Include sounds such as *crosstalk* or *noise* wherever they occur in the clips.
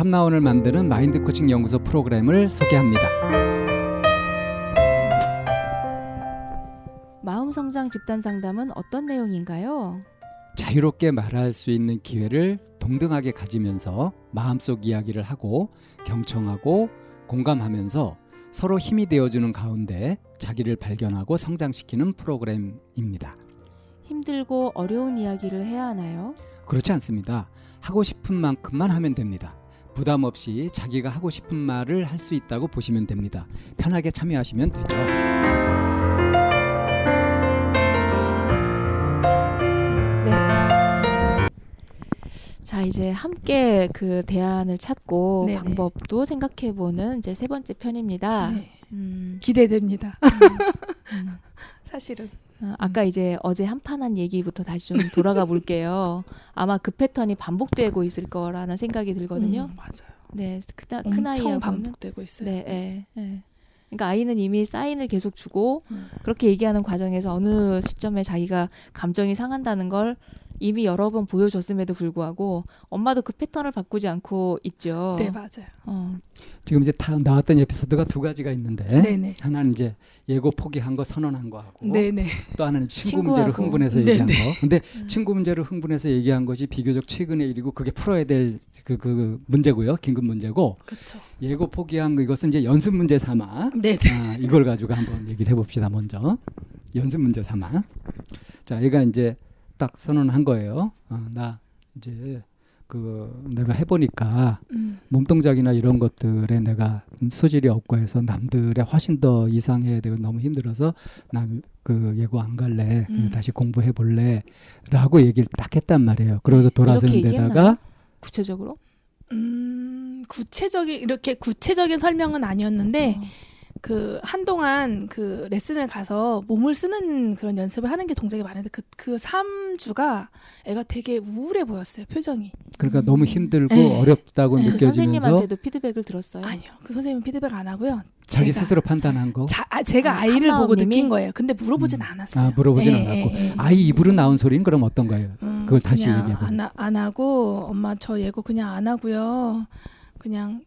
참나원을 만드는 마인드 코칭 연구소 프로그램을 소개합니다. 마음 성장 집단 상담은 어떤 내용인가요? 자유롭게 말할 수 있는 기회를 동등하게 가지면서 마음속 이야기를 하고 경청하고 공감하면서 서로 힘이 되어주는 가운데 자기를 발견하고 성장시키는 프로그램입니다. 힘들고 어려운 이야기를 해야 하나요? 그렇지 않습니다. 하고 싶은 만큼만 하면 됩니다. 부담 없이 자기가 하고 싶은 말을 할 수 있다고 보시면 됩니다. 편하게 참여하시면 되죠. 자 이제 함께 그 대안을 찾고 네네. 방법도 생각해보는 이제 세 번째 편입니다. 네. 음, 기대됩니다. 음. *laughs* 사실은. 어, 아까 이제 어제 한판한 얘기부터 다시 좀 돌아가 볼게요. *laughs* 아마 그 패턴이 반복되고 있을 거라는 생각이 들거든요. 음, 맞아요. 네, 그, 큰 엄청 아이하고는 반복되고 있어요. 네, 네, 네. 그러니까 아이는 이미 사인을 계속 주고 음. 그렇게 얘기하는 과정에서 어느 시점에 자기가 감정이 상한다는 걸 이미 여러 번 보여줬음에도 불구하고 엄마도 그 패턴을 바꾸지 않고 있죠. 네, 맞아요. 어, 지금 이제 다 나왔던 에피소드가 두 가지가 있는데 네네. 하나는 이제 예고 포기한 거 선언한 거 하고 네네. 또 하나는 친구 친구하고. 문제로 흥분해서 네네. 얘기한 거. 근데 음. 친구 문제로 흥분해서 얘기한 것이 비교적 최근의 일이고 그게 풀어야 될그 그 문제고요. 긴급 문제고 그렇죠. 예고 포기한 거 이것은 이제 연습 문제 삼아 네네. 아, 이걸 가지고 한번 얘기를 해봅시다. 먼저 연습 문제 삼아. 자, 얘가 이제 딱 선언한 거예요. 어, 나 이제 그 내가 해보니까 음. 몸 동작이나 이런 것들에 내가 소질이 없고 해서 남들의 훨씬 더 이상해야 되고 너무 힘들어서 나그 예고 안 갈래 음. 다시 공부해 볼래라고 얘기를 딱 했단 말이에요. 그러고서 이렇게 돌아서는? 데다가 구체적으로? 음, 구체적인 이렇게 구체적인 설명은 아니었는데 어. 그 한동안 그 레슨을 가서 몸을 쓰는 그런 연습을 하는 게 동작이 많은데 그그 3주가 애가 되게 우울해 보였어요. 표정이. 그러니까 음. 너무 힘들고 네. 어렵다고 네. 그 느껴지면서 선생님한테도 피드백을 들었어요. 아니요. 그 선생님은 피드백 안 하고요. 자기 제가- 스스로 판단한 거. 자, 아, 제가 아, 아이를 보고 한마음님이? 느낀 거예요. 근데 물어보진 음. 않았어요. 아, 물어보진 예, 않았고. 예, 예. 아이 입으로 나온 소리는 그럼 어떤 거예요? 음, 그걸 다시 그냥 얘기해 봐. 안, 하- 안 하고 엄마 저 예고 그냥 안 하고요. 그냥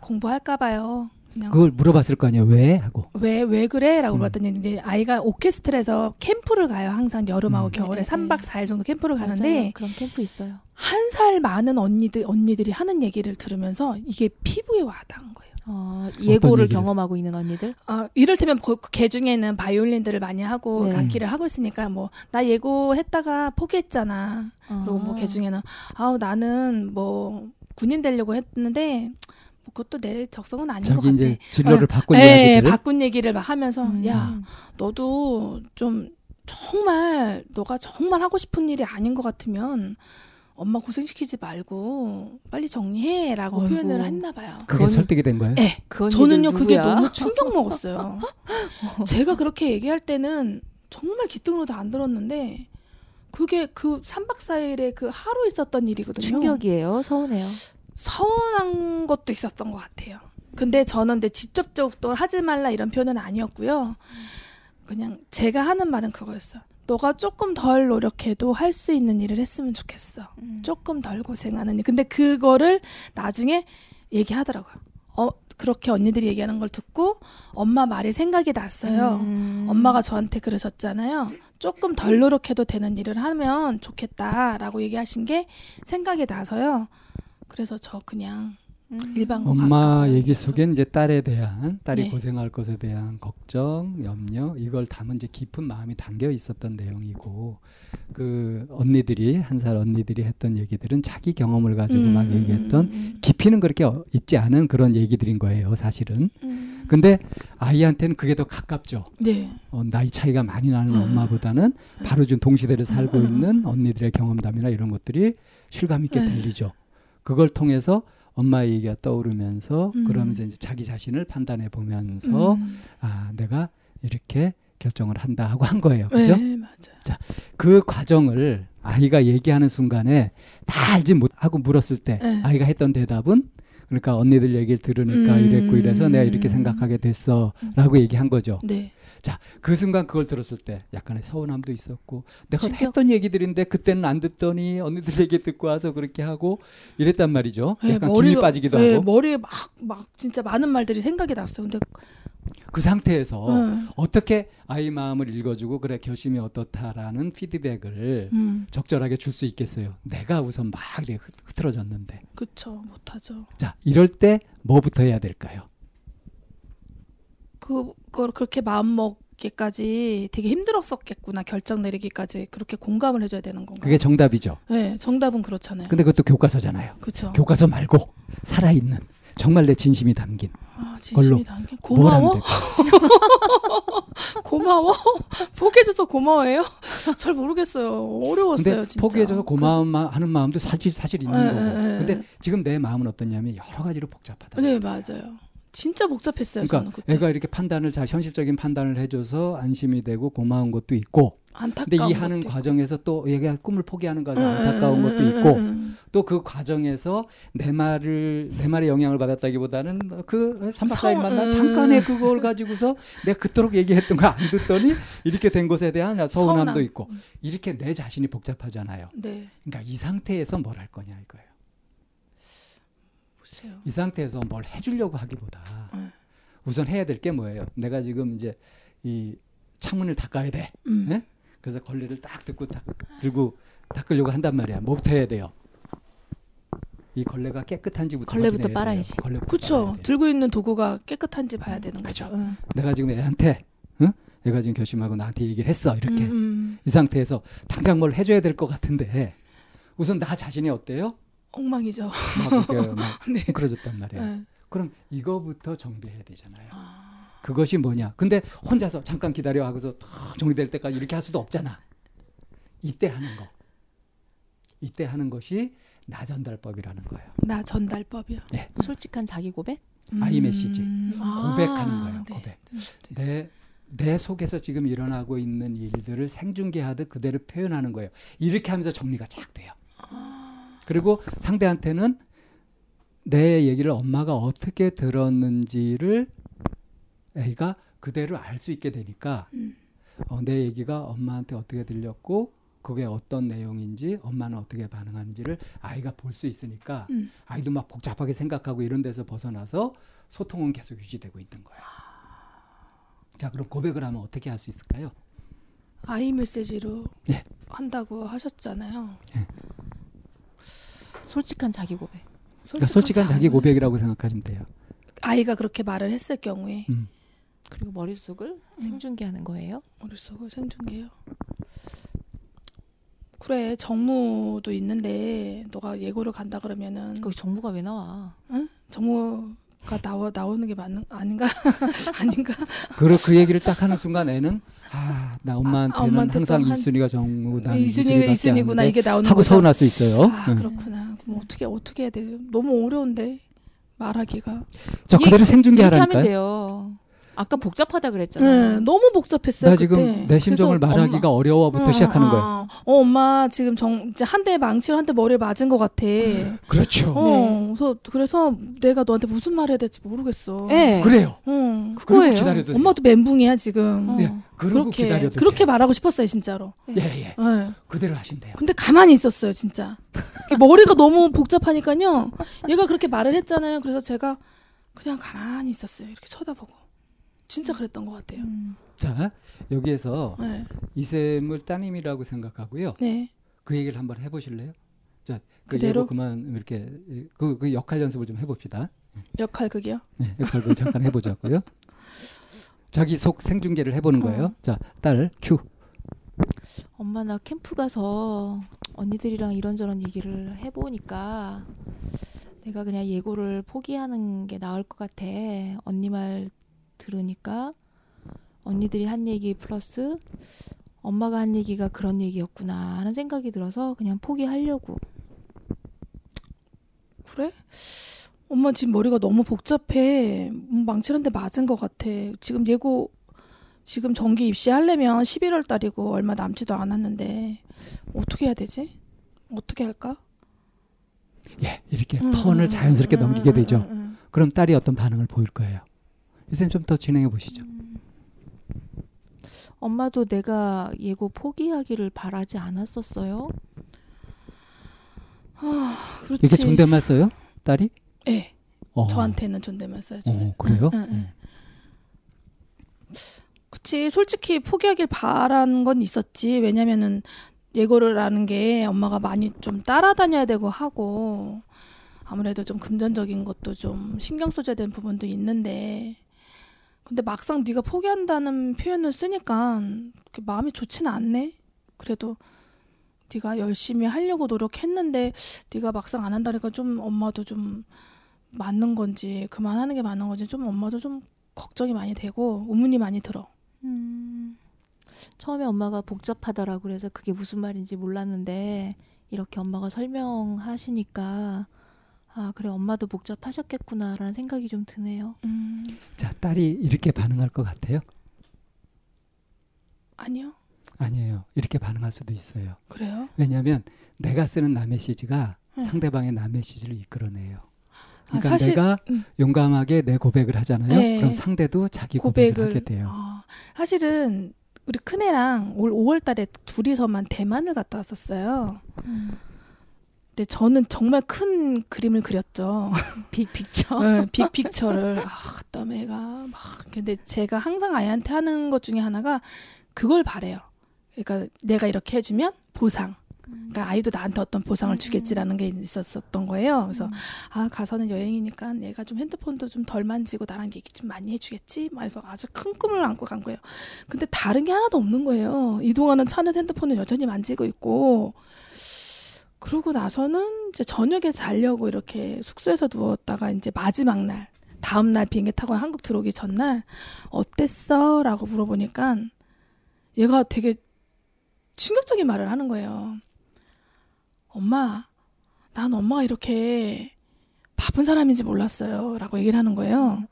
공부할까 봐요. 그걸 물어봤을 거 아니에요. 왜? 하고. 왜 왜 그래?라고 음. 물어봤더니 이제 아이가 오케스트라에서 캠프를 가요. 항상 여름하고 음. 겨울에 네, 네, 3박 네. 4일 정도 캠프를 맞아요. 가는데 그런 캠프 있어요. 한 살 많은 언니들 언니들이 하는 얘기를 들으면서 이게 피부에 와닿은 거예요. 어, 예고를? 경험하고 있는 언니들. 아, 이를테면 그, 개 중에는 바이올린들을 많이 하고 네. 악기를 하고 있으니까 뭐 나 예고했다가 포기했잖아. 그리고 뭐 아. 걔 중에는 아우 나는 뭐 군인 되려고 했는데 뭐 그것도 내 적성은 아닌 것 자기 같아. 이제 진로를 어, 바꾼 예, 이야기들. 바꾼 얘기를 막 하면서 음. 야 너도 좀 정말 너가 정말 하고 싶은 일이 아닌 것 같으면 엄마 고생시키지 말고 빨리 정리해라고 어이구. 표현을 했나 봐요. 그게 그건- 설득이 된 거예요? 네. 그 저는요 그게? 너무 충격 먹었어요. *laughs* 제가 그렇게 얘기할 때는 정말 기등으로도 안 들었는데 그게 그 3박 4일에 그 하루 있었던 일이거든요. 충격이에요. 서운해요. 서운한 것도 있었던 것 같아요. 근데 저는 근데 직접적으로 하지 말라 이런 표현은 아니었고요. 그냥 제가 하는 말은 그거였어. 너가 조금 덜 노력해도 할 수 있는 일을 했으면 좋겠어. 음. 조금 덜 고생하는 일. 근데 그거를 나중에 얘기하더라고요. 어, 그렇게 언니들이 얘기하는 걸 듣고 엄마 말이 생각이 났어요. 음. 엄마가 저한테 그러셨잖아요. 조금 덜 노력해도 되는 일을 하면 좋겠다라고 얘기하신 게 생각이 나서요. 그래서 저 그냥 음. 일반 거 엄마 가까워요. 얘기 속엔 이제 딸에 대한 딸이 네. 고생할 것에 대한 걱정, 염려 이걸 담은 이제 깊은 마음이 담겨 있었던 내용이고 그 언니들이 한 살 언니들이 했던 얘기들은 자기 경험을 가지고 음, 막 음, 얘기했던 음, 깊이는 그렇게 어- 있지 않은 그런 얘기들인 거예요, 사실은. 음. 근데 아이한테는 그게 더 가깝죠. 네. 어, 나이 차이가 많이 나는 음. 엄마보다는 바로 좀 동시대를 살고 음. 있는 언니들의 경험담이나 이런 것들이 실감 있게 네. 들리죠. 그걸 통해서 엄마의 얘기가 떠오르면서 음. 그러면서 이제 자기 자신을 판단해 보면서 음. 아 내가 이렇게 결정을 한다 하고 한 거예요. 그죠? 네, 맞아요. 그 과정을 아이가 얘기하는 순간에 다 알지 못하고 물었을 때 네. 아이가 했던 대답은 그러니까 언니들 얘기를 들으니까 음. 이랬고 이래서 내가 이렇게 생각하게 됐어라고 얘기한 거죠. 네. 그 순간 그걸 들었을 때 약간의 서운함도 있었고 내가 충격. 했던 얘기들인데 그때는 안 듣더니 언니들 얘기 듣고 와서 그렇게 하고 이랬단 말이죠. 네, 약간 김이 빠지기도 네, 하고 머리에 막, 막 진짜 많은 말들이 생각이 났어요. 근데 그 상태에서 네. 어떻게 아이 마음을 읽어주고 그래 결심이 어떻다라는 피드백을 음, 적절하게 줄 수 있겠어요. 내가 우선 막 이렇게 흐- 흐트러졌는데 그쵸, 못하죠. 자 이럴 때 뭐부터 해야 될까요? 그걸 그렇게 마음 먹기까지 되게 힘들었었겠구나 결정 내리기까지 그렇게 공감을 해줘야 되는 건가요? 그게 정답이죠. 네, 정답은 그렇잖아요. 근데 그것도 교과서잖아요. 그렇죠. 교과서 말고 살아있는 정말 내 진심이 담긴 아, 걸로 고마워? *laughs* 고마워. *laughs* 포기해줘서 고마워해요? *laughs* 잘 모르겠어요. 어려웠어요, 근데 진짜. 포기해줘서 고마움 하는 마음도 사실 사실 있는 네, 거고. 네, 네. 근데 지금 내 마음은 어떠냐면 여러 가지로 복잡하다. 그, 네, 맞아요. 진짜 복잡했어요, 그러니까. 애가 이렇게 판단을 잘 현실적인 판단을 해줘서 안심이 되고 고마운 것도 있고. 안타까운 근데 이 하는. 과정에서 또 얘가 꿈을 포기하는 과정 응, 안타까운 응, 것도 응, 있고. 또 그 과정에서 내 말을 내 말에 영향을 받았다기보다는 그 삼박사일 성- 만나 음. 잠깐의 그걸 가지고서 내가 그토록 얘기했던 거 안 듣더니 이렇게 된 것에 대한 서운함도 서운함. 있고 이렇게 내 자신이 복잡하잖아요. 네, 그러니까 이 상태에서 뭘 할 거냐 이거예요. 보세요. 이 상태에서 뭘 해주려고 하기보다 네. 우선 해야 될 게 뭐예요? 내가 지금 이제 이 창문을 닦아야 돼. 음. 네? 그래서 걸레를 딱 듣고 딱 들고 닦으려고 한단 말이야. 뭐부터 해야 돼요? 이 걸레가 깨끗한지부터 걸레부터 빨아야지. 걸레부터 돼요. 들고 있는 도구가 깨끗한지 봐야 되는 거죠. 그렇죠. 응. 내가 지금 애한테 응? 애가 지금 결심하고 나한테 얘기를 했어. 이렇게 음, 음. 이 상태에서 당장 뭘 해줘야 될 것 같은데 우선 나 자신이 어때요? 엉망이죠. 막 이렇게 *laughs* 막 네. 그러졌단 말이에요. 네. 그럼 이거부터 정비해야 되잖아요. 아, 그것이 뭐냐? 근데 혼자서 잠깐 기다려 하고서 탁 정리될 때까지 이렇게 할 수도 없잖아. 이때 하는 거. 이때 하는 것이 나 전달법이라는 거예요. 나 전달법이요. 솔직한 자기 고백? 아이 메시지. 아, 고백하는 거예요. 네. 고백. 내, 내 속에서 지금 일어나고 있는 일들을 생중계하듯 그대로 표현하는 거예요. 이렇게 하면서 정리가 쫙 돼요. 그리고 상대한테는 내 얘기를 엄마가 어떻게 들었는지를 애가 그대로 알 수 있게 되니까 음. 어, 내 얘기가 엄마한테 어떻게 들렸고 그게 어떤 내용인지 엄마는 어떻게 반응하는지를 아이가 볼 수 있으니까 음. 아이도 막 복잡하게 생각하고 이런 데서 벗어나서 소통은 계속 유지되고 있는 거예요. 자, 그럼 고백을 하면 어떻게 할 수 있을까요? 아이 메시지로 네. 한다고 하셨잖아요. 솔직한 자기 고백. 그러니까 솔직한 자기 고백이라고 생각하시면 돼요. 아이가 그렇게 말을 했을 경우에 음. 그리고 머릿속을 생중계하는 거예요. 머릿속을 생중계요. 그래 정무도 있는데 너가 예고를 간다 그러면은 거기 정부가 왜 나와? 정무 가 나와 나오는 게 맞는 아닌가 *laughs* 아닌가 그리고 그 얘기를 딱 하는 순간 애는 아, 나 엄마한테는 아, 엄마한테 항상 이순이가 정우 난 이순이가 이순이구나 이게 나오는 하고 거죠. 서운할 수 있어요. 아 응. 그렇구나. 그럼 어떻게 어떻게 해야 돼? 너무 어려운데 말하기가. 자, 그대로 생중계하라니까요. 아까 복잡하다 그랬잖아요. 네, 너무 복잡했어요. 나 지금 그때. 내 심정을 말하기가 엄마, 어려워부터 어, 시작하는 어, 거예요. 어, 어, 엄마 지금 정 이제 한대 망치로 한 대 머리를 맞은 것 같아. *laughs* 그렇죠. 어, 네. 그래서 그래서 내가 너한테 무슨 말 해야 될지 모르겠어. 네. 그래요. 어. 그거예요. 엄마도 멘붕이야 지금. 어. 네, 그러고 그렇게 기다려도 그렇게 돼요. 말하고 싶었어요 진짜로. 예, 예. 네. 그대로 하신대요. 근데 가만히 있었어요 진짜. 머리가 너무 복잡하니까요. 얘가 그렇게 말을 했잖아요. 그래서 제가 그냥 가만히 있었어요. 이렇게 쳐다보고. 진짜 그랬던 것 같아요. 음. 자, 여기에서 네. 이샘을 따님이라고 생각하고요. 네. 그 얘기를 한번 해보실래요? 자, 그 그대로? 그만 이렇게 그, 그 역할 연습을 좀 해봅시다. 역할 극이요. 네, 역할을 잠깐 해보자고요. 자기 속 생중계를 해보는 거예요. 어. 자, 딸 큐. 엄마 나 캠프 가서 언니들이랑 이런저런 얘기를 해보니까 내가 그냥 예고를 포기하는 게 나을 것 같아. 언니 말 들으니까 언니들이 한 얘기 플러스 엄마가 한 얘기가 그런 얘기였구나 하는 생각이 들어서 그냥 포기하려고. 그래? 엄마 지금 머리가 너무 복잡해. 음, 망치한테 맞은 것 같아. 지금 예고 지금 정기 입시하려면 11월 달이고 얼마 남지도 않았는데 어떻게 해야 되지? 어떻게 할까? 예, 이렇게 음, 턴을 음, 자연스럽게 음, 넘기게 음, 되죠. 음, 음. 그럼 딸이 어떤 반응을 보일 거예요. 이쌤 좀더 진행해 보시죠. 엄마도 내가 예고 포기하기를 바라지 않았었어요. 그렇지. 이게 존댓말 써요? 딸이? 예. 어. 저한테는 존댓말 써주세요. 어, 그래요? 응, 응. 그치. 솔직히 포기하길 바란 건 있었지. 왜냐면은 예고를라는 게 엄마가 많이 좀 따라다녀야 되고 하고 아무래도 좀 금전적인 것도 좀 신경 써줘야 되는 부분도 있는데 근데 막상 네가 포기한다는 표현을 쓰니까 마음이 좋지는 않네. 그래도 네가 열심히 하려고 노력했는데 네가 막상 안 한다니까 좀 엄마도 좀 맞는 건지 그만하는 게 맞는 건지 좀 엄마도 좀 걱정이 많이 되고 의문이 많이 들어. 음, 처음에 엄마가 복잡하다라고 그래서 그게 무슨 말인지 몰랐는데 이렇게 엄마가 설명하시니까 아 그래 엄마도 복잡하셨겠구나라는 생각이 좀 드네요. 음, 자, 딸이 이렇게 반응할 것 같아요? 아니요. 아니에요. 이렇게 반응할 수도 있어요. 그래요? 왜냐하면 내가 쓰는 나 메시지가 응. 상대방의 나 메시지를 이끌어내요. 아, 그러니까 사실 내가 음. 용감하게 내 고백을 하잖아요. 네. 그럼 상대도 자기 고백을, 고백을 하게 돼요. 아, 사실은 우리 큰애랑 올 5월달에 둘이서만 대만을 갔다 왔었어요. 음, 근데 저는 정말 큰 그림을 그렸죠. 빅픽처. 네, 빅픽처를 아, 그다음에 애가 막 근데 제가 항상 아이한테 하는 것 중에 하나가 그걸 바래요. 그러니까 내가 이렇게 해주면 보상. 그러니까 아이도 나한테 어떤 보상을 주겠지라는 게 있었었던 거예요. 그래서 아 가서는 여행이니까 얘가 좀 핸드폰도 좀 덜 만지고 나랑 얘기 좀 많이 해주겠지. 말해서 아주 큰 꿈을 안고 간 거예요. 근데 다른 게 하나도 없는 거예요. 이동하는 차는 핸드폰을 여전히 만지고 있고. 그러고 나서는 이제 저녁에 자려고 이렇게 숙소에서 누웠다가 이제 마지막 날 다음 날 비행기 타고 한국 들어오기 전날 어땠어? 라고 물어보니까 얘가 되게 충격적인 말을 하는 거예요. 엄마, 난 엄마가 이렇게 바쁜 사람인지 몰랐어요. 라고 얘기를 하는 거예요.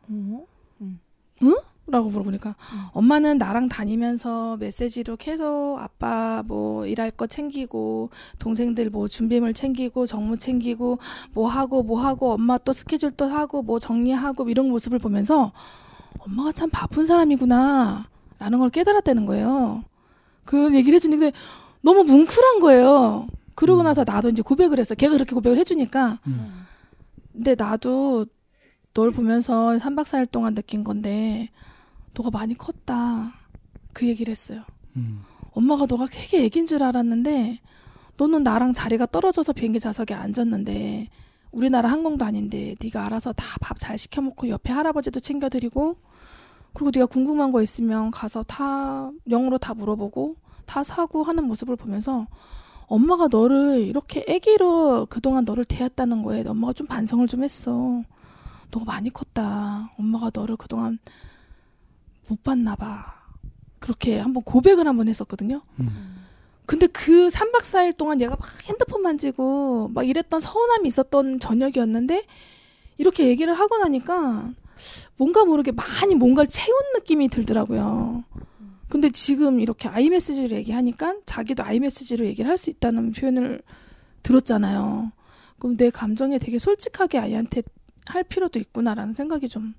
어? 라고 물어보니까 음. 엄마는 나랑 다니면서 메시지로 계속 아빠 뭐 일할 거 챙기고 동생들 뭐 준비물 챙기고 정무 챙기고 뭐 하고 뭐 하고 엄마 또 스케줄 또 하고 뭐 정리하고 이런 모습을 보면서 엄마가 참 바쁜 사람이구나 라는 걸 깨달았다는 거예요. 그 얘기를 해주는데 너무 뭉클한 거예요. 그러고 음. 나서 나도 이제 고백을 했어. 걔가 그렇게 고백을 해주니까 음. 근데 나도 널 보면서 3박 4일 동안 느낀 건데 너가 많이 컸다. 그 얘기를 했어요. 음. 엄마가 너가 되게 애긴 줄 알았는데 너는 나랑 자리가 떨어져서 비행기 좌석에 앉았는데 우리나라 항공도 아닌데 네가 알아서 다 밥 잘 시켜 먹고 옆에 할아버지도 챙겨 드리고 그리고 네가 궁금한 거 있으면 가서 다 영어로 다 물어보고 다 사고 하는 모습을 보면서 엄마가 너를 이렇게 애기로 그동안 너를 대했다는 거에 엄마가 좀 반성을 좀 했어. 너가 많이 컸다. 엄마가 너를 그동안 못 봤나 봐. 그렇게 한번 고백을 한번 했었거든요. 음. 근데 그 3박 4일 동안 얘가 막 핸드폰 만지고 막 이랬던 서운함이 있었던 저녁이었는데 이렇게 얘기를 하고 나니까 뭔가 모르게 많이 뭔가를 채운 느낌이 들더라고요. 근데 지금 이렇게 아이 메시지를 얘기하니까 자기도 아이 메시지로 얘기를 할 수 있다는 표현을 들었잖아요. 그럼 내 감정에 되게 솔직하게 아이한테 할 필요도 있구나라는 생각이 좀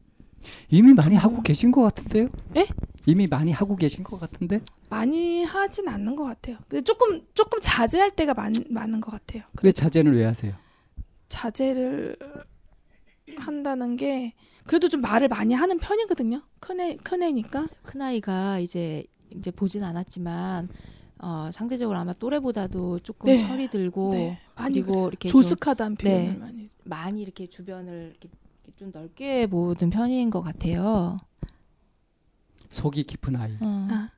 이미 많이 하고 계신 것 같은데요? 예? 이미 많이 하고 계신 것 같은데? 많이 하진 않는 것 같아요. 근데 조금 조금 자제할 때가 많, 많은 것 같아요. 왜 자제는 왜 하세요? 자제를 한다는 게 그래도 좀 말을 많이 하는 편이거든요. 큰애 큰애니까. 큰 아이가 이제 이제 보진 않았지만 어, 상대적으로 아마 또래보다도 조금 네. 철이 들고 네, 많이 그리고 이렇게 좀 조숙하다는 표현을 네. 많이. 많이 이렇게 주변을 이렇게 좀 넓게 보는 편인 것 같아요. 속이 깊은 아이. 어. 아,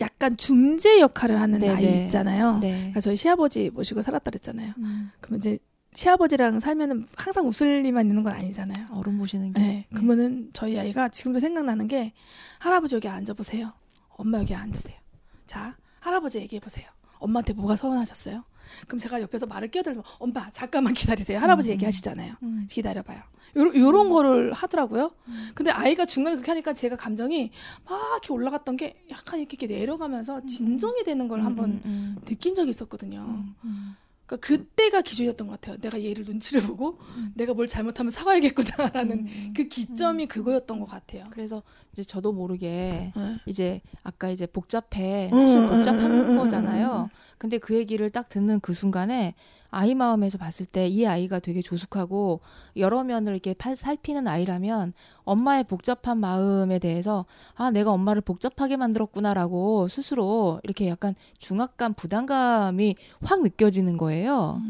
약간 중재 역할을 하는 네, 아이 네. 있잖아요. 네. 그러니까 저희 시아버지 모시고 살았다 그랬잖아요. 음, 그러면 이제 시아버지랑 살면은 항상 웃을 일만 있는 건 아니잖아요. 어른 보시는 게. 네. 그러면은 저희 아이가 지금도 생각나는 게 할아버지 여기 앉아 보세요. 엄마 여기 앉으세요. 자, 할아버지 얘기해 보세요. 엄마한테 뭐가 서운하셨어요? 그럼 제가 옆에서 말을 끼어들면 엄마 잠깐만 기다리세요. 할아버지 음. 얘기하시잖아요. 음. 기다려봐요. 요런, 요런 거를 하더라고요. 음. 근데 아이가 중간에 그렇게 하니까 제가 감정이 막 이렇게 올라갔던 게 약간 이렇게, 이렇게 내려가면서 진정이 되는 걸 한번 음, 음, 느낀 적이 있었거든요. 음, 음. 그러니까 그때가 기준이었던 것 같아요. 내가 얘를 눈치를 보고 음. 내가 뭘 잘못하면 사과해야겠구나라는 음. 그 기점이 그거였던 것 같아요. 그래서 이제 저도 모르게 네. 이제 아까 이제 복잡해 음, 사실 음, 복잡한 음, 음, 음, 거잖아요. 근데 그 얘기를 딱 듣는 그 순간에 아이 마음에서 봤을 때 이 아이가 되게 조숙하고 여러 면을 이렇게 팔- 살피는 아이라면 엄마의 복잡한 마음에 대해서 아 내가 엄마를 복잡하게 만들었구나라고 스스로 이렇게 약간 중압감 부담감이 확 느껴지는 거예요.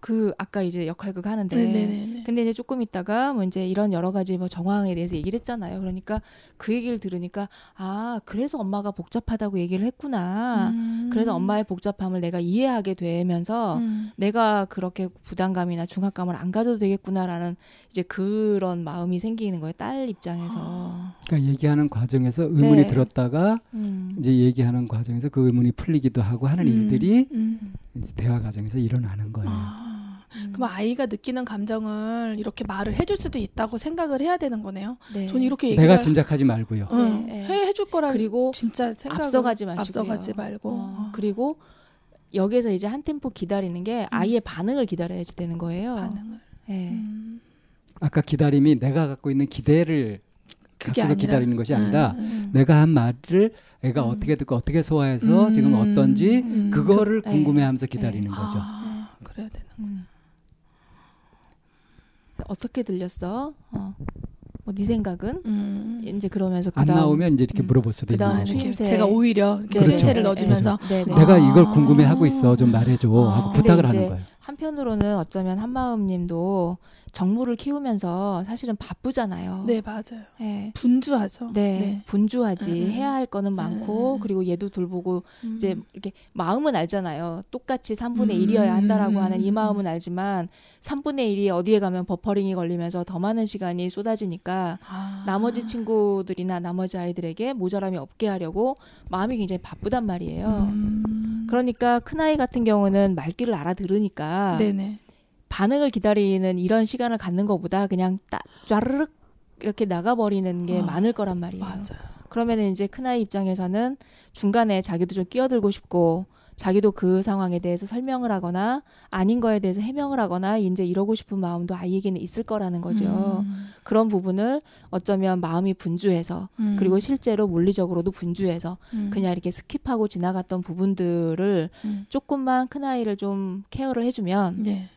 그 아까 이제 역할극 하는데 네네네. 근데 이제 조금 있다가 뭐 이제 이런 여러 가지 뭐 정황에 대해서 얘기를 했잖아요. 그러니까 그 얘기를 들으니까 아 그래서 엄마가 복잡하다고 얘기를 했구나. 음. 그래서 엄마의 복잡함을 내가 이해하게 되면서 음. 내가 그렇게 부담감이나 중압감을 안 가져도 되겠구나라는 이제 그런 마음이 생기는 거예요. 딸 입장에서. 그러니까 얘기하는 과정에서 의문이 네. 들었다가 음. 이제 얘기하는 과정에서 그 의문이 풀리기도 하고 하는 음. 일들이 음. 이제 대화 과정에서 일어나는 거예요. 아. 음. 그럼 아이가 느끼는 감정을 이렇게 말을 해줄 수도 있다고 생각을 해야 되는 거네요. 네. 저는 이렇게 얘기를 내가 짐작하지 말고요. 응, 네, 네. 해 해줄 거라 그리고 진짜 생각 앞서가지 마시고요. 앞서가지 말고 어, 그리고 여기서 이제 한 템포 기다리는 게 아이의 반응을 기다려야 되는 거예요. 반응을. 예. 음. 아까 기다림이 내가 갖고 있는 기대를 갖고서 기다리는 것이 아니라 음, 음. 내가 한 말을 애가 음. 어떻게 듣고 어떻게 소화해서 음. 지금 어떤지 음. 그거를 그- 궁금해하면서 네. 기다리는 거죠. 아, 그래야 되나. 음. 어떻게 들렸어? 어. 뭐네 생각은? 음. 이제 그러면서 안 그다음 나오면 이제 이렇게 음. 물어볼 수도 있는 아, 추임새. 제가 오히려 이렇게 그렇죠. 추임새를 네, 넣어주면서 네, 네. 내가 아. 이걸 궁금해 하고 있어 좀 말해줘 아. 하고 근데 부탁을 이제 하는 거예요. 한편으로는 어쩌면 한마음님도 정물을 키우면서 사실은 바쁘잖아요. 네 맞아요. 예. 분주하죠. 네, 분주하지 음, 음. 해야 할 거는 많고 음. 그리고 얘도 돌보고 음. 이제 이렇게 마음은 알잖아요. 똑같이 3분의 음. 1이어야 한다라고 하는 이 음. 마음은 알지만 3분의 1이 어디에 가면 버퍼링이 걸리면서 더 많은 시간이 쏟아지니까 아. 나머지 친구들이나 나머지 아이들에게 모자람이 없게 하려고 마음이 굉장히 바쁘단 말이에요. 음. 그러니까 큰 아이 같은 경우는 말귀를 알아들으니까 네네. 반응을 기다리는 이런 시간을 갖는 것보다 그냥 딱 쫘르륵 이렇게 나가버리는 게 아, 많을 거란 말이에요. 맞아요. 그러면은 이제 큰아이 입장에서는 중간에 자기도 좀 끼어들고 싶고 자기도 그 상황에 대해서 설명을 하거나 아닌 거에 대해서 해명을 하거나 이제 이러고 싶은 마음도 아이에게는 있을 거라는 거죠. 음. 그런 부분을 어쩌면 마음이 분주해서 음. 그리고 실제로 물리적으로도 분주해서 음. 그냥 이렇게 skip하고 지나갔던 부분들을 음. 조금만 큰 아이를 좀 care를 해주면 네.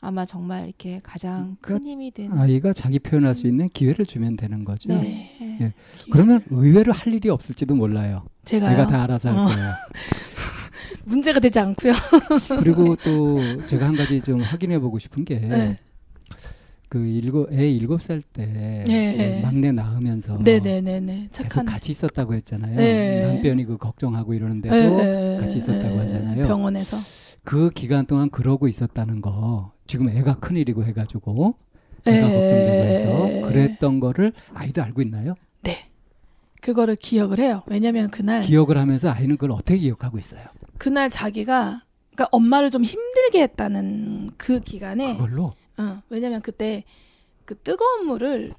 아마 정말 이렇게 가장 큰 힘이 되는 아이가 자기 표현할 수 있는 기회를 주면 되는 거죠. 네. 예. 그러면 의외로 할 일이 없을지도 몰라요. 제가요. 내가 다 알아서 할 어. 거예요. *laughs* 문제가 되지 않고요. *laughs* 그리고 또 제가 한 가지 좀 확인해 보고 싶은 게 네. 그 일곱 애 일곱 살때 네, 그 네. 막내 낳으면서 네네네네. 계속 착한. 같이 있었다고 했잖아요. 네. 남편이 그 걱정하고 이러는데도 네, 같이 있었다고 네, 하잖아요. 병원에서. 그 기간 동안 그러고 있었다는 거 지금 애가 큰 일이고 해가지고 애가 네. 걱정되고 해서 그랬던 거를 아이도 알고 있나요? 네. 그거를 기억을 해요. 왜냐면 그날 기억을 하면서 아이는 그걸 어떻게 기억하고 있어요? 그날 자기가 그러니까 엄마를 좀 힘들게 했다는 그 기간에 그걸로 어, 왜냐면 그때 그그 뜨거운 물을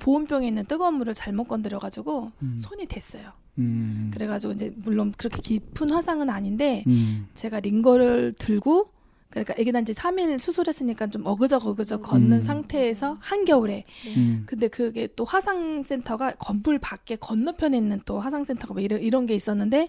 보온병에 있는 뜨거운 물을 잘못 건드려 가지고 음. 손이 됐어요. 음. 그래가지고 이제 물론 그렇게 깊은 화상은 아닌데 음. 제가 링거를 들고 그러니까 애기 난 지 3일 수술했으니까 좀 어그적 어그적 걷는 음. 상태에서 한겨울에 음. 근데 그게 또 화상센터가 건물 밖에 건너편에 있는 또 화상센터가 뭐 이런, 이런 게 있었는데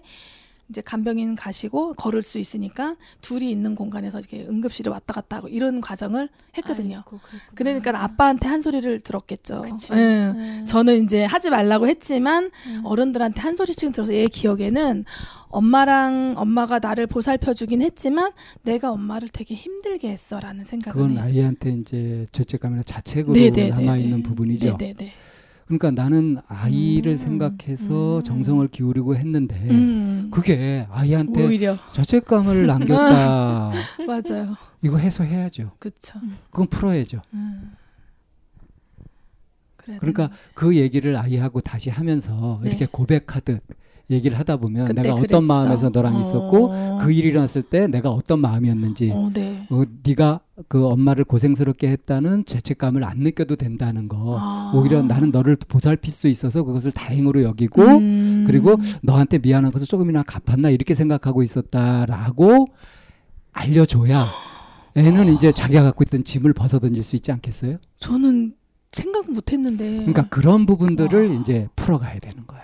이제 간병인 가시고 걸을 수 있으니까 둘이 있는 공간에서 이렇게 응급실에 왔다 갔다 하고 이런 과정을 했거든요. 아이고. 그러니까 아빠한테 한 소리를 들었겠죠. 그치. 예. 네. 저는 이제 하지 말라고 했지만 음. 어른들한테 한 소리씩 들어서 얘 기억에는 엄마랑 엄마가 나를 보살펴 주긴 했지만 내가 엄마를 되게 힘들게 했어라는 생각을 그건 해요. 아이한테 이제 죄책감이나 자책으로 네네네네. 남아 있는 부분이죠. 네네네. 그러니까 나는 아이를 음. 생각해서 음. 정성을 기울이고 했는데 음. 그게 아이한테 오히려 죄책감을 *laughs* 남겼다. 맞아요. 이거 해소해야죠. 그쵸. 그건 풀어야죠. 음. 그러니까. 그 얘기를 아이하고 다시 하면서 네. 이렇게 고백하듯 얘기를 하다 보면 내가 그랬어. 어떤 마음에서 너랑 있었고 어. 그 일이 일어났을 때 내가 어떤 마음이었는지 어, 네. 어, 네가 그 엄마를 고생스럽게 했다는 죄책감을 안 느껴도 된다는 거 아. 오히려 나는 너를 보살필 수 있어서 그것을 다행으로 여기고 음. 그리고 너한테 미안한 것을 조금이나 갚았나 이렇게 생각하고 있었다라고 알려줘야 애는 이제 자기가 갖고 있던 짐을 벗어던질 수 있지 않겠어요? 저는 생각 못 했는데. 그러니까 그런 부분들을 와. 이제 풀어가야 되는 거예요. 아.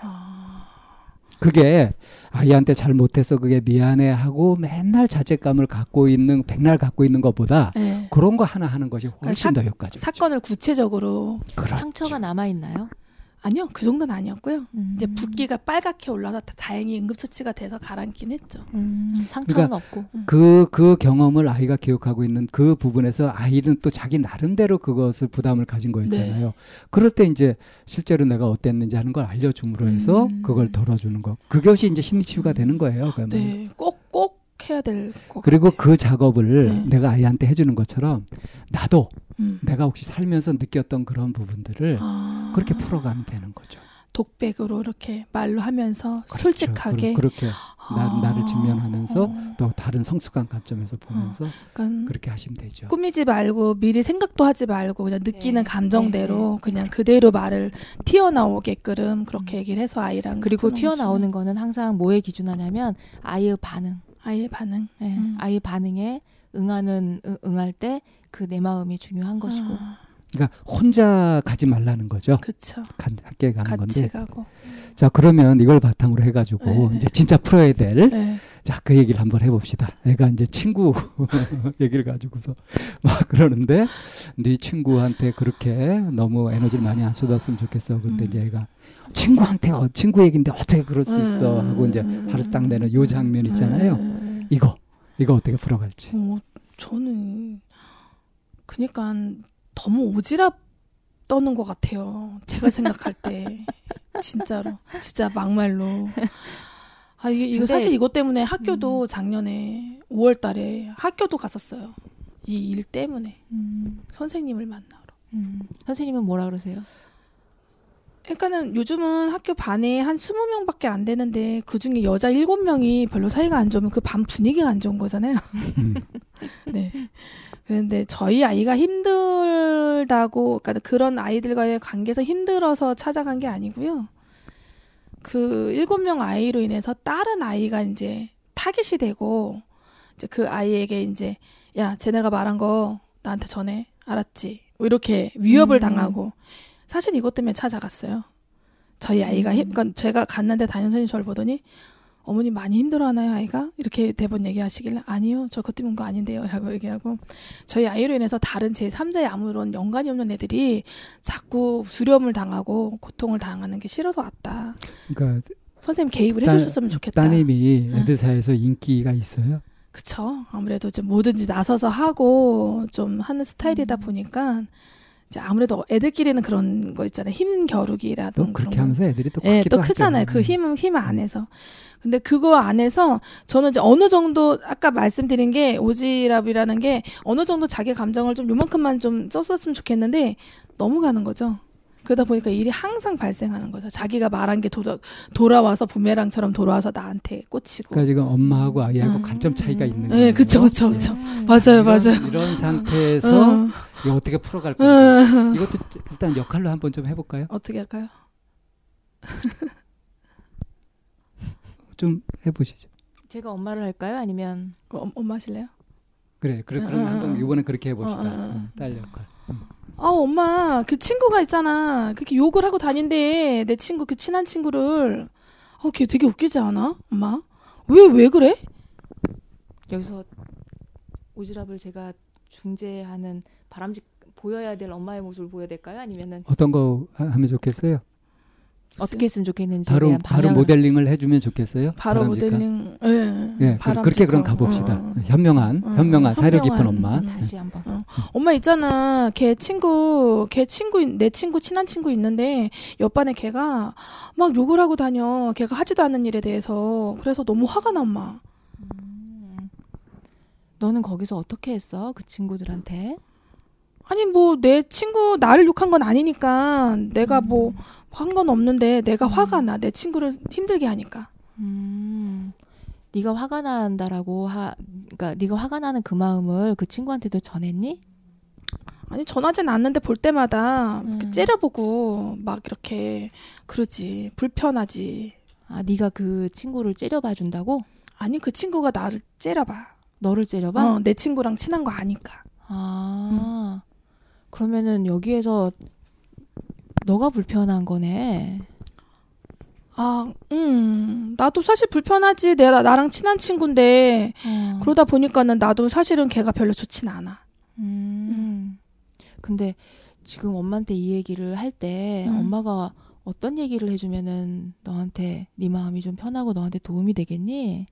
그게 아이한테 잘 못해서 그게 미안해 하고 맨날 자책감을 갖고 있는 백날 갖고 있는 것보다 네. 그런 거 하나 하는 것이 훨씬 사- 더 효과적이죠. 사건을 구체적으로 그렇죠. 상처가 남아 있나요? 아니요 그 정도는 아니었고요. 음. 이제 붓기가 빨갛게 올라서 다- 다행히 응급처치가 돼서 가라앉긴 했죠. 음, 상처는 그러니까 없고. 그, 그 경험을 아이가 기억하고 있는 그 부분에서 아이는 또 자기 나름대로 그것을 부담을 가진 거였잖아요. 네. 그럴 때 이제 실제로 내가 어땠는지 하는 걸 알려줌으로 해서 음. 그걸 덜어주는 거. 그것이 이제 심리치유가 되는 거예요. 그러면. 네, 꼭 꼭 해야 될 것 그리고 같아요. 그 작업을 네. 내가 아이한테 해주는 것처럼 나도 음. 내가 혹시 살면서 느꼈던 그런 부분들을 아, 그렇게 풀어가면 되는 거죠. 독백으로 이렇게 말로 하면서 그렇죠. 솔직하게 그, 렇게 나, 나를 아, 직면하면서 어, 또 다른 성숙한 관점에서 보면서 약간 그렇게 하시면 되죠. 꾸미지 말고 미리 생각도 하지 말고 그냥 느끼는 네. 감정대로 네, 그냥 그대로 말을 튀어나오게끔 그렇게 얘기를 해서 아이랑 그리고 튀어나오는 거죠. 거는 항상 뭐에 기준하냐면 아이의 반응. 아이의 반응. 예, 음. 아이의 반응에 응하는 응, 응할 때 그 내 마음이 중요한 것이고. 아, 그러니까 혼자 가지 말라는 거죠. 그쵸. 가- 함께 가는 같이 건데. 가고. 자 그러면 이걸 바탕으로 해가지고 네. 이제 진짜 풀어야 될 네. 자, 그 얘기를 한번 해봅시다. 애가 이제 친구 *laughs* 얘기를 가지고서 막 그러는데 네 친구한테 그렇게 너무 에너지를 많이 안 쏟았으면 좋겠어. 근데 음. 이제 애가 친구한테 어, 친구 얘기인데 어떻게 그럴 수 있어 음, 하고 이제 음, 화를 딱 내는 요 장면 있잖아요. 음. 이거 이거 어떻게 풀어갈지. 어, 저는 그니까 너무 오지랖 떠는 것 같아요. 제가 생각할 때 *laughs* 진짜로 진짜 막말로. 아 이게 이거 근데- 사실 이것 때문에 학교도 작년에 5월달에 학교도 갔었어요. 이 일 때문에 음, 선생님을 만나러. 음. 선생님은 뭐라 그러세요? 그러니까는 요즘은 학교 반에 한 20명밖에 안 되는데 그 중에 여자 7명이 별로 사이가 안 좋으면 그 반 분위기가 안 좋은 거잖아요. 음. *laughs* 네. 그런데 저희 아이가 힘들다고 그러니까 그런 아이들과의 관계에서 힘들어서 찾아간 게 아니고요. 그 일곱 명 아이로 인해서 다른 아이가 이제 타겟이 되고 이제 그 아이에게 이제 야 쟤네가 말한 거 나한테 전해 알았지 뭐 이렇게 위협을 음. 당하고 사실 이것 때문에 찾아갔어요. 저희 아이가 힘, 그러니까 제가 갔는데 담임 선생님 저를 보더니 어머니 많이 힘들어하나요 아이가 이렇게 대본 얘기하시길래 아니요 저 그것 때문에 거 아닌데요라고 얘기하고 저희 아이로 인해서 다른 제 3자의 아무런 연관이 없는 애들이 자꾸 수렴을 당하고 고통을 당하는 게 싫어서 왔다 그러니까 선생님 개입을 따- 해주셨으면 좋겠다 따님이 응. 애들 사이에서 인기가 있어요. 그쵸 아무래도 좀 뭐든지 나서서 하고 좀 하는 스타일이다 음. 보니까 이제 아무래도 애들끼리는 그런 거 있잖아요 힘 겨루기라든 그런 그렇게 거. 하면서 애들이 또 예, 또 크잖아요. 그 힘은 힘 안에서. 근데 그거 안에서 저는 이제 어느 정도 아까 말씀드린 게 오지랖이라는 게 어느 정도 자기 감정을 좀 요만큼만 좀 썼었으면 좋겠는데 너무 가는 거죠. 그러다 보니까 일이 항상 발생하는 거죠. 자기가 말한 게 돌아, 돌아와서 부메랑처럼 돌아와서 나한테 꽂히고. 그러니까 지금 엄마하고 아이하고 음. 관점 차이가 있는 네, 거예요. 그쵸, 그쵸, 그쵸. 음. 맞아요, 이런, 맞아요. 이런 상태에서 어, 이거 어떻게 풀어갈 거예요? 어. 이것도 *laughs* 일단 역할로 한번 좀 해볼까요? 어떻게 할까요? *laughs* 좀 해보시죠. 제가 엄마를 할까요? 아니면 어, 엄마 하실래요? 그래, 그래, 응, 그럼 응, 한번 응. 이번엔 그렇게 해봅시다. 어, 어, 어. 응, 딸 역할. 응. 아, 엄마, 그 친구가 있잖아. 그렇게 욕을 하고 다닌대. 내 친구, 그 친한 친구를. 어, 걔 되게 웃기지 않아? 엄마? 왜, 왜 그래? 여기서 오지랖을 제가 중재하는 바람직 보여야 될 엄마의 모습을 보여야 될까요? 아니면은 어떤 거 하- 하면 좋겠어요? 어떻게 했으면 좋겠는지에 바로 대한 바로 모델링을 해주면 좋겠어요? 바로 바람직한? 모델링. 예. 예, 그, 그렇게 그럼. 가봅시다. 어, 어. 현명한, 어, 현명한, 사려 깊은 엄마. 음. 다시 한번 엄마 있잖아. 걔 친구, 걔 친구, 내 친구, 친한 친구 있는데, 옆반에 걔가 막 욕을 하고 다녀. 걔가 하지도 않는 일에 대해서. 그래서 너무 화가 나, 엄마. 음. 너는 거기서 어떻게 했어? 그 친구들한테? 아니, 뭐, 내 친구, 나를 욕한 건 아니니까, 내가 뭐, 한 건 없는데, 내가 화가 나. 내 친구를 힘들게 하니까. 음. 네가 화가 난다라고 하 그러니까 네가 화가 나는 그 마음을 그 친구한테도 전했니? 아니, 전하진 않는데 볼 때마다 이렇게 음. 째려보고, 막 이렇게, 그러지. 불편하지. 아, 네가 그 친구를 째려봐 준다고? 아니, 그 친구가 나를 째려봐. 너를 째려봐? 어, 내 친구랑 친한 거 아니까. 아. 그러면은 여기에서 너가 불편한 거네. 아, 음, 나도 사실 불편하지. 내가 나랑 친한 친구인데 어. 그러다 보니까는 나도 사실은 걔가 별로 좋진 않아. 음. 근데 지금 엄마한테 이 얘기를 할때 음. 엄마가 어떤 얘기를 해주면은 너한테 네 마음이 좀 편하고 너한테 도움이 되겠니?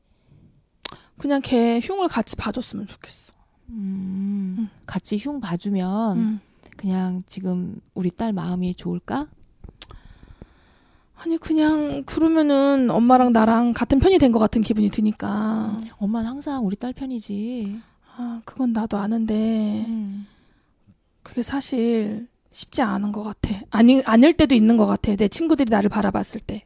그냥 걔 흉을 같이 봐줬으면 좋겠어. 음. 음. 같이 흉 봐주면 음. 그냥 지금 우리 딸 마음이 좋을까? 아니 그냥 그러면은 엄마랑 나랑 같은 편이 된 것 같은 기분이 드니까. 엄마는 항상 우리 딸 편이지. 아, 그건 나도 아는데 음. 그게 사실 쉽지 않은 것 같아. 아니 아닐 때도 있는 것 같아. 내 친구들이 나를 바라봤을 때.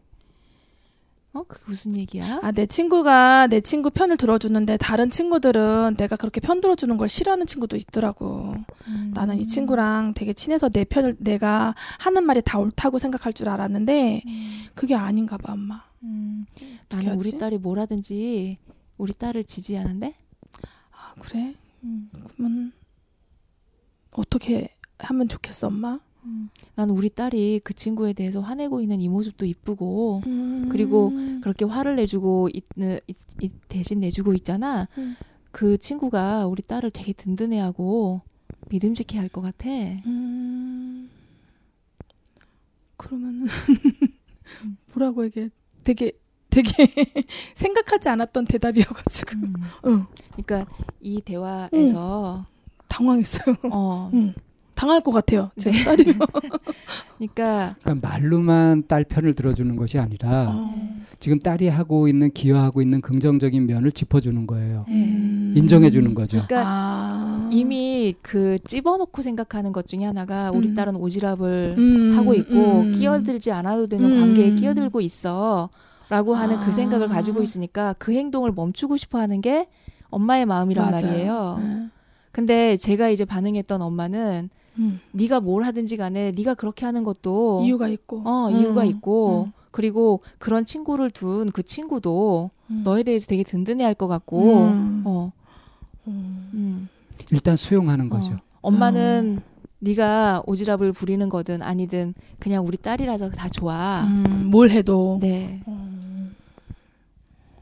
어? 그게 무슨 얘기야? 아, 내 친구가 내 친구 편을 들어주는데 다른 친구들은 내가 그렇게 편 들어주는 걸 싫어하는 친구도 있더라고. 음. 나는 이 친구랑 되게 친해서 내 편을 내가 하는 말이 다 옳다고 생각할 줄 알았는데 음. 그게 아닌가 봐, 엄마. 음. 나는 우리 하지? 딸이 뭘 하든지 우리 딸을 지지하는데? 아, 그래? 음. 그러면 어떻게 하면 좋겠어, 엄마? 음. 나는 우리 딸이 그 친구에 대해서 화내고 있는 이 모습도 이쁘고 음. 그리고 그렇게 화를 내주고 있는 대신 내주고 있잖아. 음. 그 친구가 우리 딸을 되게 든든해하고 믿음직해 할 것 같아. 음. 그러면은 *laughs* 뭐라고 얘기해? 되게 되게 *laughs* 생각하지 않았던 대답이어가지고 음. 응. 그러니까 이 대화에서 당황했어요. 어 응. 당할 것 같아요. 제 네. 딸이. *laughs* 그러니까 그러니까 말로만 딸 편을 들어주는 것이 아니라 어. 지금 딸이 하고 있는 기여하고 있는 긍정적인 면을 짚어주는 거예요. 음. 인정해 주는 거죠. 그러니까 아. 이미 그 집어넣고 생각하는 것 중에 하나가 우리 음. 딸은 오지랖을 음, 하고 있고 음. 끼어들지 않아도 되는 음. 관계에 끼어들고 있어. 라고 하는 아. 그 생각을 가지고 있으니까 그 행동을 멈추고 싶어 하는 게 엄마의 마음이란 맞아요. 말이에요. 네. 근데 제가 이제 반응했던 엄마는 음. 네가 뭘 하든지 간에 네가 그렇게 하는 것도 이유가 있고. 어, 음. 이유가 있고 음. 그리고 그런 친구를 둔 그 친구도 음. 너에 대해서 되게 든든해 할 것 같고 음. 어. 음. 음. 일단 수용하는 어. 거죠. 엄마는 네가 오지랖을 부리는 거든 아니든 그냥 우리 딸이라서 다 좋아. 음, 뭘 해도 네. 어.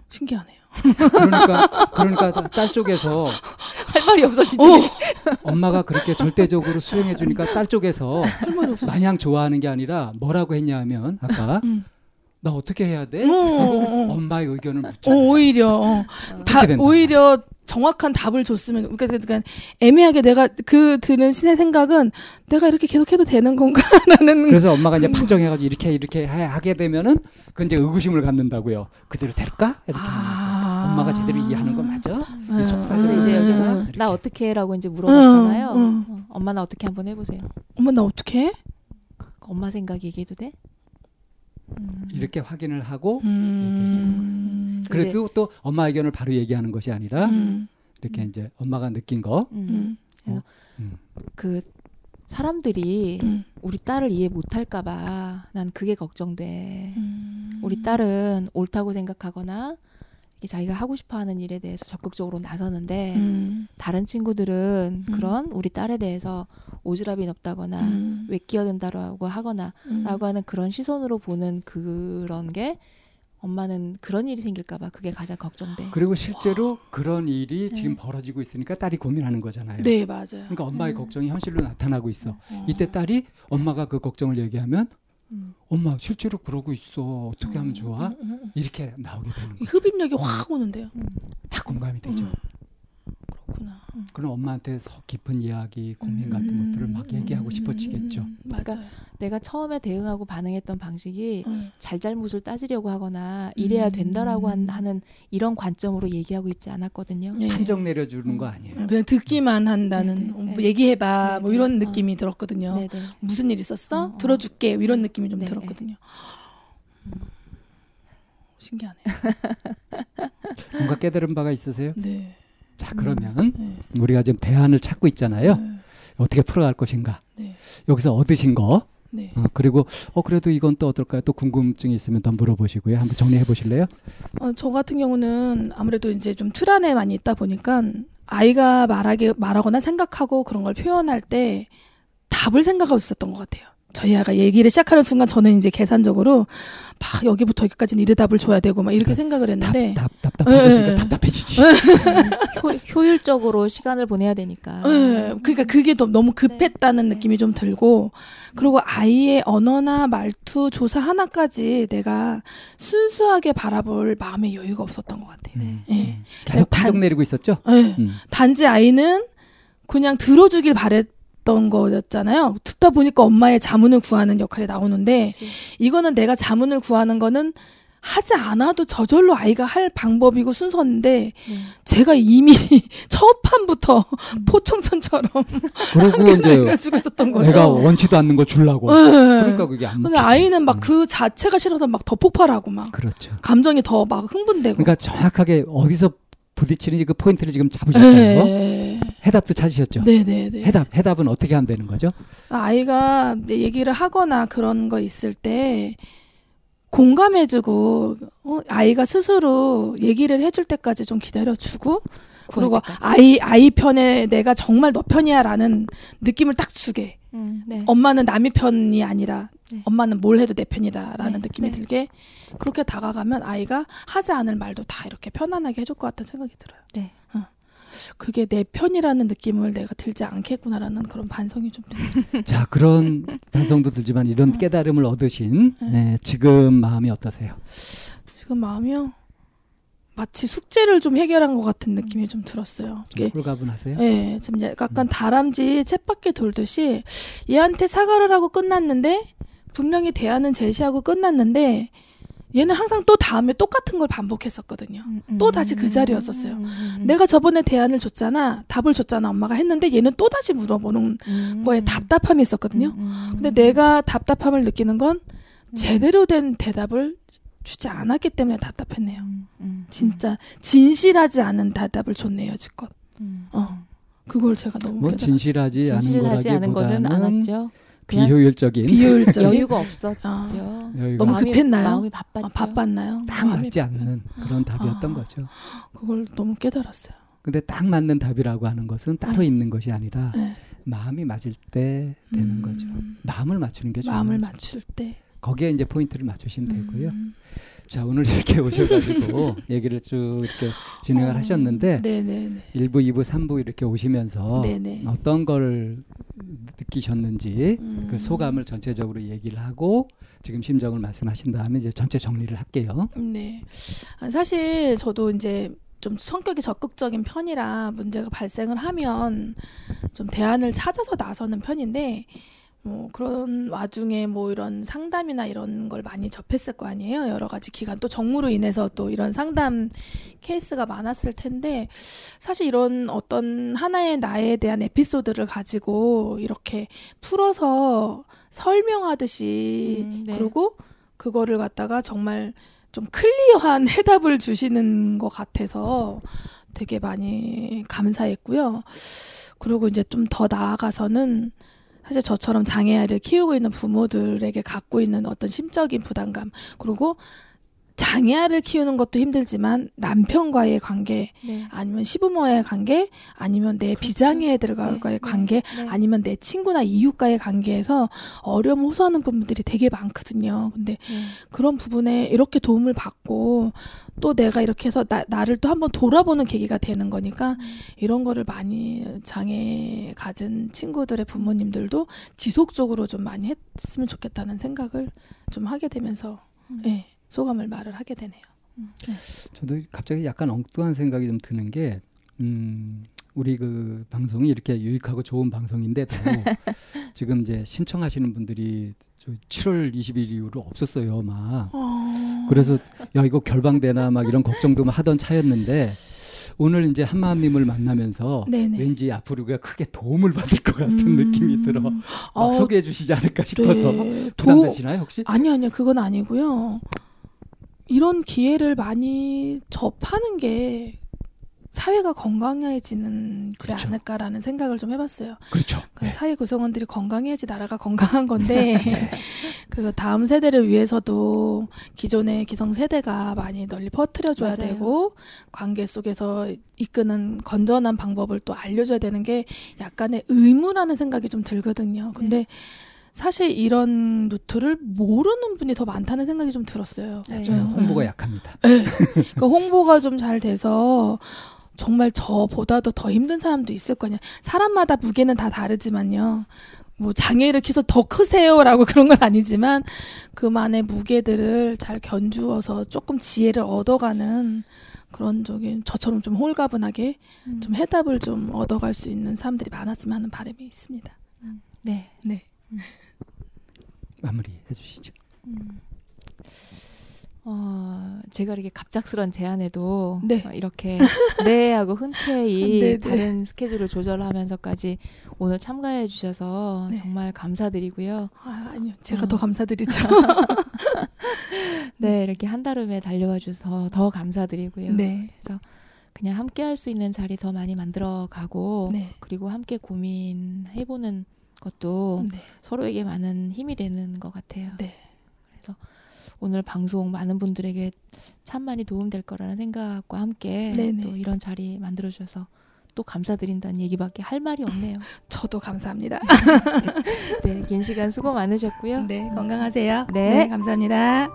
신기하네요. 그러니까 그러니까 딸 쪽에서 할 말이 없어 진짜. *laughs* 엄마가 그렇게 절대적으로 수용해 주니까 딸 쪽에서. 마냥 좋아하는 게 아니라 뭐라고 했냐면 아까 음. 나 어떻게 해야 돼? 어, 하고 어, 어. 엄마의 의견을. 어, 오히려 어. 다 된다. 오히려 정확한 답을 줬으면 그러니까, 그러니까 애매하게 내가 그 드는 신의 생각은 내가 이렇게 계속해도 되는 건가라는 *laughs* 그래서 엄마가 이제 판정해가지고 이렇게 이렇게 하- 하게 되면은 그 이제 의구심을 갖는다면 그대로 될까? 이렇게 하면서 아. 엄마가 제대로 이해하는 거 맞아? 음. 이 속사정 그래서 이제 음. 여기서 이렇게. 나 어떻게 해라고 이제 물어봤잖아요. 음, 어, 엄마 나 어떻게 한번 해보세요. 엄마 나 어떻게 해? 엄마 생각 얘기해도 돼? 음. 이렇게 확인을 하고 음. 그래도 또 엄마 의견을 바로 얘기하는 것이 아니라 음. 이렇게 이제 엄마가 느낀 거 음. 음. 음. 그 사람들이 음. 우리 딸을 이해 못할까봐 난 그게 걱정돼. 음. 우리 딸은 옳다고 생각하거나 자기가 하고 싶어하는 일에 대해서 적극적으로 나서는데 음. 다른 친구들은 음. 그런 우리 딸에 대해서 오지랖이 높다거나 음. 왜 끼어든다라고 하거나 음. 라고 하는 그런 시선으로 보는 그런 게 엄마는 그런 일이 생길까봐 그게 가장 걱정돼. 그리고 실제로 그런 일이 네. 지금 벌어지고 있으니까 딸이 고민하는 거잖아요. 네 맞아요. 그러니까 엄마의 음. 걱정이 현실로 나타나고 있어. 어. 이때 딸이 엄마가 그 걱정을 얘기하면 음. 엄마 실제로 그러고 있어. 어떻게 하면 좋아? 음, 음, 음. 이렇게 나오게 되는 이 거죠. 흡입력이 확 오는데요. 다 공감이 되죠. 음. 그렇구나. 그럼 엄마한테 속 깊은 이야기, 고민 음. 같은 것들을 막 얘기하고 음. 싶어지겠죠. 음. 그러니까 맞아요. 내가 처음에 대응하고 반응했던 방식이 음. 잘잘못을 따지려고 하거나 이래야 음. 된다라고 한- 하는 이런 관점으로 얘기하고 있지 않았거든요. 예. 판정 내려주는 거 아니에요. 그냥 듣기만 한다는 네, 네, 어, 뭐 네. 얘기해봐 네, 뭐 네. 이런 어. 느낌이 들었거든요. 네네. 무슨 일 있었어? 어, 어. 들어줄게 이런 느낌이 좀 네, 들었거든요. 음. 신기하네요. 뭔가 깨달은 바가 있으세요? 네. 자 그러면 네. 우리가 지금 대안을 찾고 있잖아요. 네. 어떻게 풀어갈 것인가. 네. 여기서 얻으신 거 네. 어, 그리고 어 그래도 이건 또 어떨까요? 또 궁금증이 있으면 더 물어보시고요. 한번 정리해 보실래요? 어, 저 같은 경우는 아무래도 이제 좀 틀 안에 많이 있다 보니까 아이가 말하게 말하거나 생각하고 그런 걸 표현할 때 답을 생각하고 있었던 것 같아요. 저희 아이가 얘기를 시작하는 순간 저는 이제 계산적으로 막 여기부터 여기까지는 이래 답을 줘야 되고 막 이렇게 생각을 했는데 답, 답, 답답하고 네, 있으니까 네. 답답해지지. *laughs* 효, 효율적으로 시간을 보내야 되니까. 예, 그러니까 그게 더 너무 급했다는 네. 느낌이 좀 들고 그리고 아이의 언어나 말투 조사 하나까지 내가 순수하게 바라볼 마음의 여유가 없었던 것 같아요. 음, 예. 음. 계속 단- 내리고 있었죠? 예. 음. 단지 아이는 그냥 들어주길 바랬 던 거였잖아요. 듣다 보니까 엄마의 자문을 구하는 역할이 나오는데 그치. 이거는 내가 자문을 구하는 거는 하지 않아도 저절로 아이가 할 방법이고 순서인데 네. 제가 이미 *laughs* 첫 판부터 음. 포청천처럼 그리고 이제 해주고 있었던 거죠. 애가 원치도 않는 걸 주려고. 예. 그러니까 그게 안 근데. 아이는 막 음. 그 자체가 싫어서 막 더 폭발하고 막 그렇죠. 감정이 더 막 흥분되고. 그러니까 정확하게 어디서 부딪히는지 그 포인트를 지금 잡으셨어요. 네. 해답도 찾으셨죠. 네네네. 해답 해답은 어떻게 하면 되는 거죠? 아이가 이제 얘기를 하거나 그런 거 있을 때 공감해주고 어, 아이가 스스로 얘기를 해줄 때까지 좀 기다려주고 그리고 때까지. 아이 아이 편에 내가 정말 너 편이야 라는 느낌을 딱 주게 음, 네. 엄마는 남의 편이 아니라 네. 엄마는 뭘 해도 내 편이다 라는 네, 느낌이 네. 들게 그렇게 다가가면 아이가 하지 않을 말도 다 이렇게 편안하게 해줄 것 같다는 생각이 들어요. 네. 어. 그게 내 편이라는 느낌을 내가 들지 않겠구나라는 그런 반성이 좀 들어요. *laughs* 자 그런 반성도 들지만 이런 깨달음을 얻으신 네. 네, 지금 마음이 어떠세요? 지금 마음이요. 마치 숙제를 좀 해결한 것 같은 느낌이 좀 들었어요. 이게 홀가분하세요? 예, 지금 음. 약간 다람쥐 쳇바퀴 돌듯이 얘한테 사과를 하고 끝났는데 분명히 대안은 제시하고 끝났는데 얘는 항상 또 다음에 똑같은 걸 반복했었거든요. 음, 음. 또 다시 그 자리였었어요. 음, 음, 음. 내가 저번에 대안을 줬잖아, 답을 줬잖아, 엄마가 했는데 얘는 또 다시 물어보는 음. 거에 답답함이 있었거든요. 음, 음. 근데 내가 답답함을 느끼는 건 음. 제대로 된 대답을 주지 않았기 때문에 답답했네요. 음, 음, 진짜 진실하지 않은 대답을 줬네요, 지껏. 음, 어. 그걸 제가 너무 뭐 깨달았어요. 진실하지, 진실하지 않은 않은 거는 안 거라기보다는 왔죠. 그냥 비효율적인 비효율적인 여유가 없었죠. 아, 여유가 너무 마음이- 급했나요? 마음이 바빴죠. 아, 바빴나요? 딱 맞지 않는 그런 답이었던 아. 거죠. 그걸 너무 깨달았어요. 근데 딱 맞는 답이라고 하는 것은 따로 네. 있는 것이 아니라 네. 마음이 맞을 때 되는 음, 거죠. 마음을 맞추는 게 마음을 중요하죠. 맞출 때. 거기에 이제 포인트를 맞추시면 되고요. 음. 자 오늘 이렇게 *laughs* 오셔가지고 얘기를 쭉 이렇게 진행을 어, 하셨는데 네네네. 1부, 2부, 3부 이렇게 오시면서 네네. 어떤 걸 느끼셨는지 음. 그 소감을 전체적으로 얘기를 하고 지금 심정을 말씀하신 다음에 이제 전체 정리를 할게요. 네. 아, 사실 저도 이제 좀 성격이 적극적인 편이라 문제가 발생을 하면 좀 대안을 찾아서 나서는 편인데 뭐 그런 와중에 뭐 이런 상담이나 이런 걸 많이 접했을 거 아니에요. 여러 가지 기간 또 정무로 인해서 또 이런 상담 케이스가 많았을 텐데 사실 이런 어떤 하나의 나에 대한 에피소드를 가지고 이렇게 풀어서 설명하듯이 음, 네. 그리고 그거를 갖다가 정말 좀 clear한 *laughs* 해답을 주시는 것 같아서 되게 많이 감사했고요. 그리고 이제 좀 더 나아가서는 사실 저처럼 장애아를 키우고 있는 부모들에게 갖고 있는 어떤 심적인 부담감 그리고 장애아를 키우는 것도 힘들지만 남편과의 관계 네. 아니면 시부모와의 관계 아니면 내 비장애들과의 네, 관계 네. 아니면 내 친구나 이웃과의 관계에서 어려움을 호소하는 부분들이 되게 많거든요. 근데 네. 그런 부분에 이렇게 도움을 받고 또 내가 이렇게 해서 나, 나를 또 한번 돌아보는 계기가 되는 거니까 이런 거를 많이 장애 가진 친구들의 부모님들도 지속적으로 좀 많이 했으면 좋겠다는 생각을 좀 하게 되면서 음. 예, 소감을 말을 하게 되네요. 저도 갑자기 약간 엉뚱한 생각이 좀 드는 게, 음, 우리 그 방송이 이렇게 유익하고 좋은 방송인데도 *laughs* 지금 이제 신청하시는 분들이 저 7월 20일 이후로 없었어요, 막. 어... 그래서 야 이거 결방되나 막 이런 걱정도 하던 차였는데 오늘 이제 한마음님을 만나면서 네네. 왠지 앞으로 우리가 크게 도움을 받을 것 같은 음. 느낌이 들어 막 어, 소개해 주시지 않을까 싶어서 네. 도 부담되시나요 혹시? 아니 아니요 그건 아니고요. 이런 기회를 많이 접하는 게 사회가 건강해지는지 그렇죠. 않을까라는 생각을 좀 해봤어요. 그렇죠. 그 네. 사회 구성원들이 건강해야지 나라가 건강한 건데 *laughs* 그 다음 세대를 위해서도 기존의 기성 세대가 많이 널리 퍼뜨려줘야 맞아요. 되고 관계 속에서 이끄는 건전한 방법을 또 알려줘야 되는 게 약간의 의무라는 생각이 좀 들거든요. 근데 네. 사실 이런 루트를 모르는 분이 더 많다는 생각이 좀 들었어요. 네. 저는 음. 홍보가 약합니다. 그러니까 홍보가 좀 잘 돼서 정말 저보다도 더 힘든 사람도 있을 거냐. 사람마다 무게는 다 다르지만요. 뭐 장애를 키워서 더 크세요라고 *laughs* 그런 건 아니지만 그만의 무게들을 잘 견주어서 조금 지혜를 얻어가는 그런 적인 저처럼 좀 홀가분하게 음. 좀 해답을 좀 얻어갈 수 있는 사람들이 많았으면 하는 바람이 있습니다. 네. 네. 마무리 해주시죠. 음. 어, 제가 이렇게 갑작스런 제안에도 네. 어, 이렇게 *laughs* 네 하고 흔쾌히 *laughs* 네, 네. 다른 스케줄을 조절하면서까지 오늘 참가해 주셔서 네. 정말 감사드리고요. 아, 아니요. 제가 어. 더 감사드리죠. *laughs* 네, 이렇게 한달음에 달려와 주셔서 더 감사드리고요. 네. 그냥 함께 할 수 있는 자리 더 많이 만들어 가고 네. 그리고 함께 고민해 보는 것도 네. 서로에게 많은 힘이 되는 것 같아요. 네. 그래서 오늘 방송 많은 분들에게 참 많이 도움될 거라는 생각과 함께 네네. 또 이런 자리 만들어 주셔서 또 감사드린다는 얘기밖에 할 말이 없네요. *laughs* 저도 감사합니다. *laughs* 네, 긴 시간 수고 많으셨고요. 네, 건강하세요. 네. 감사합니다.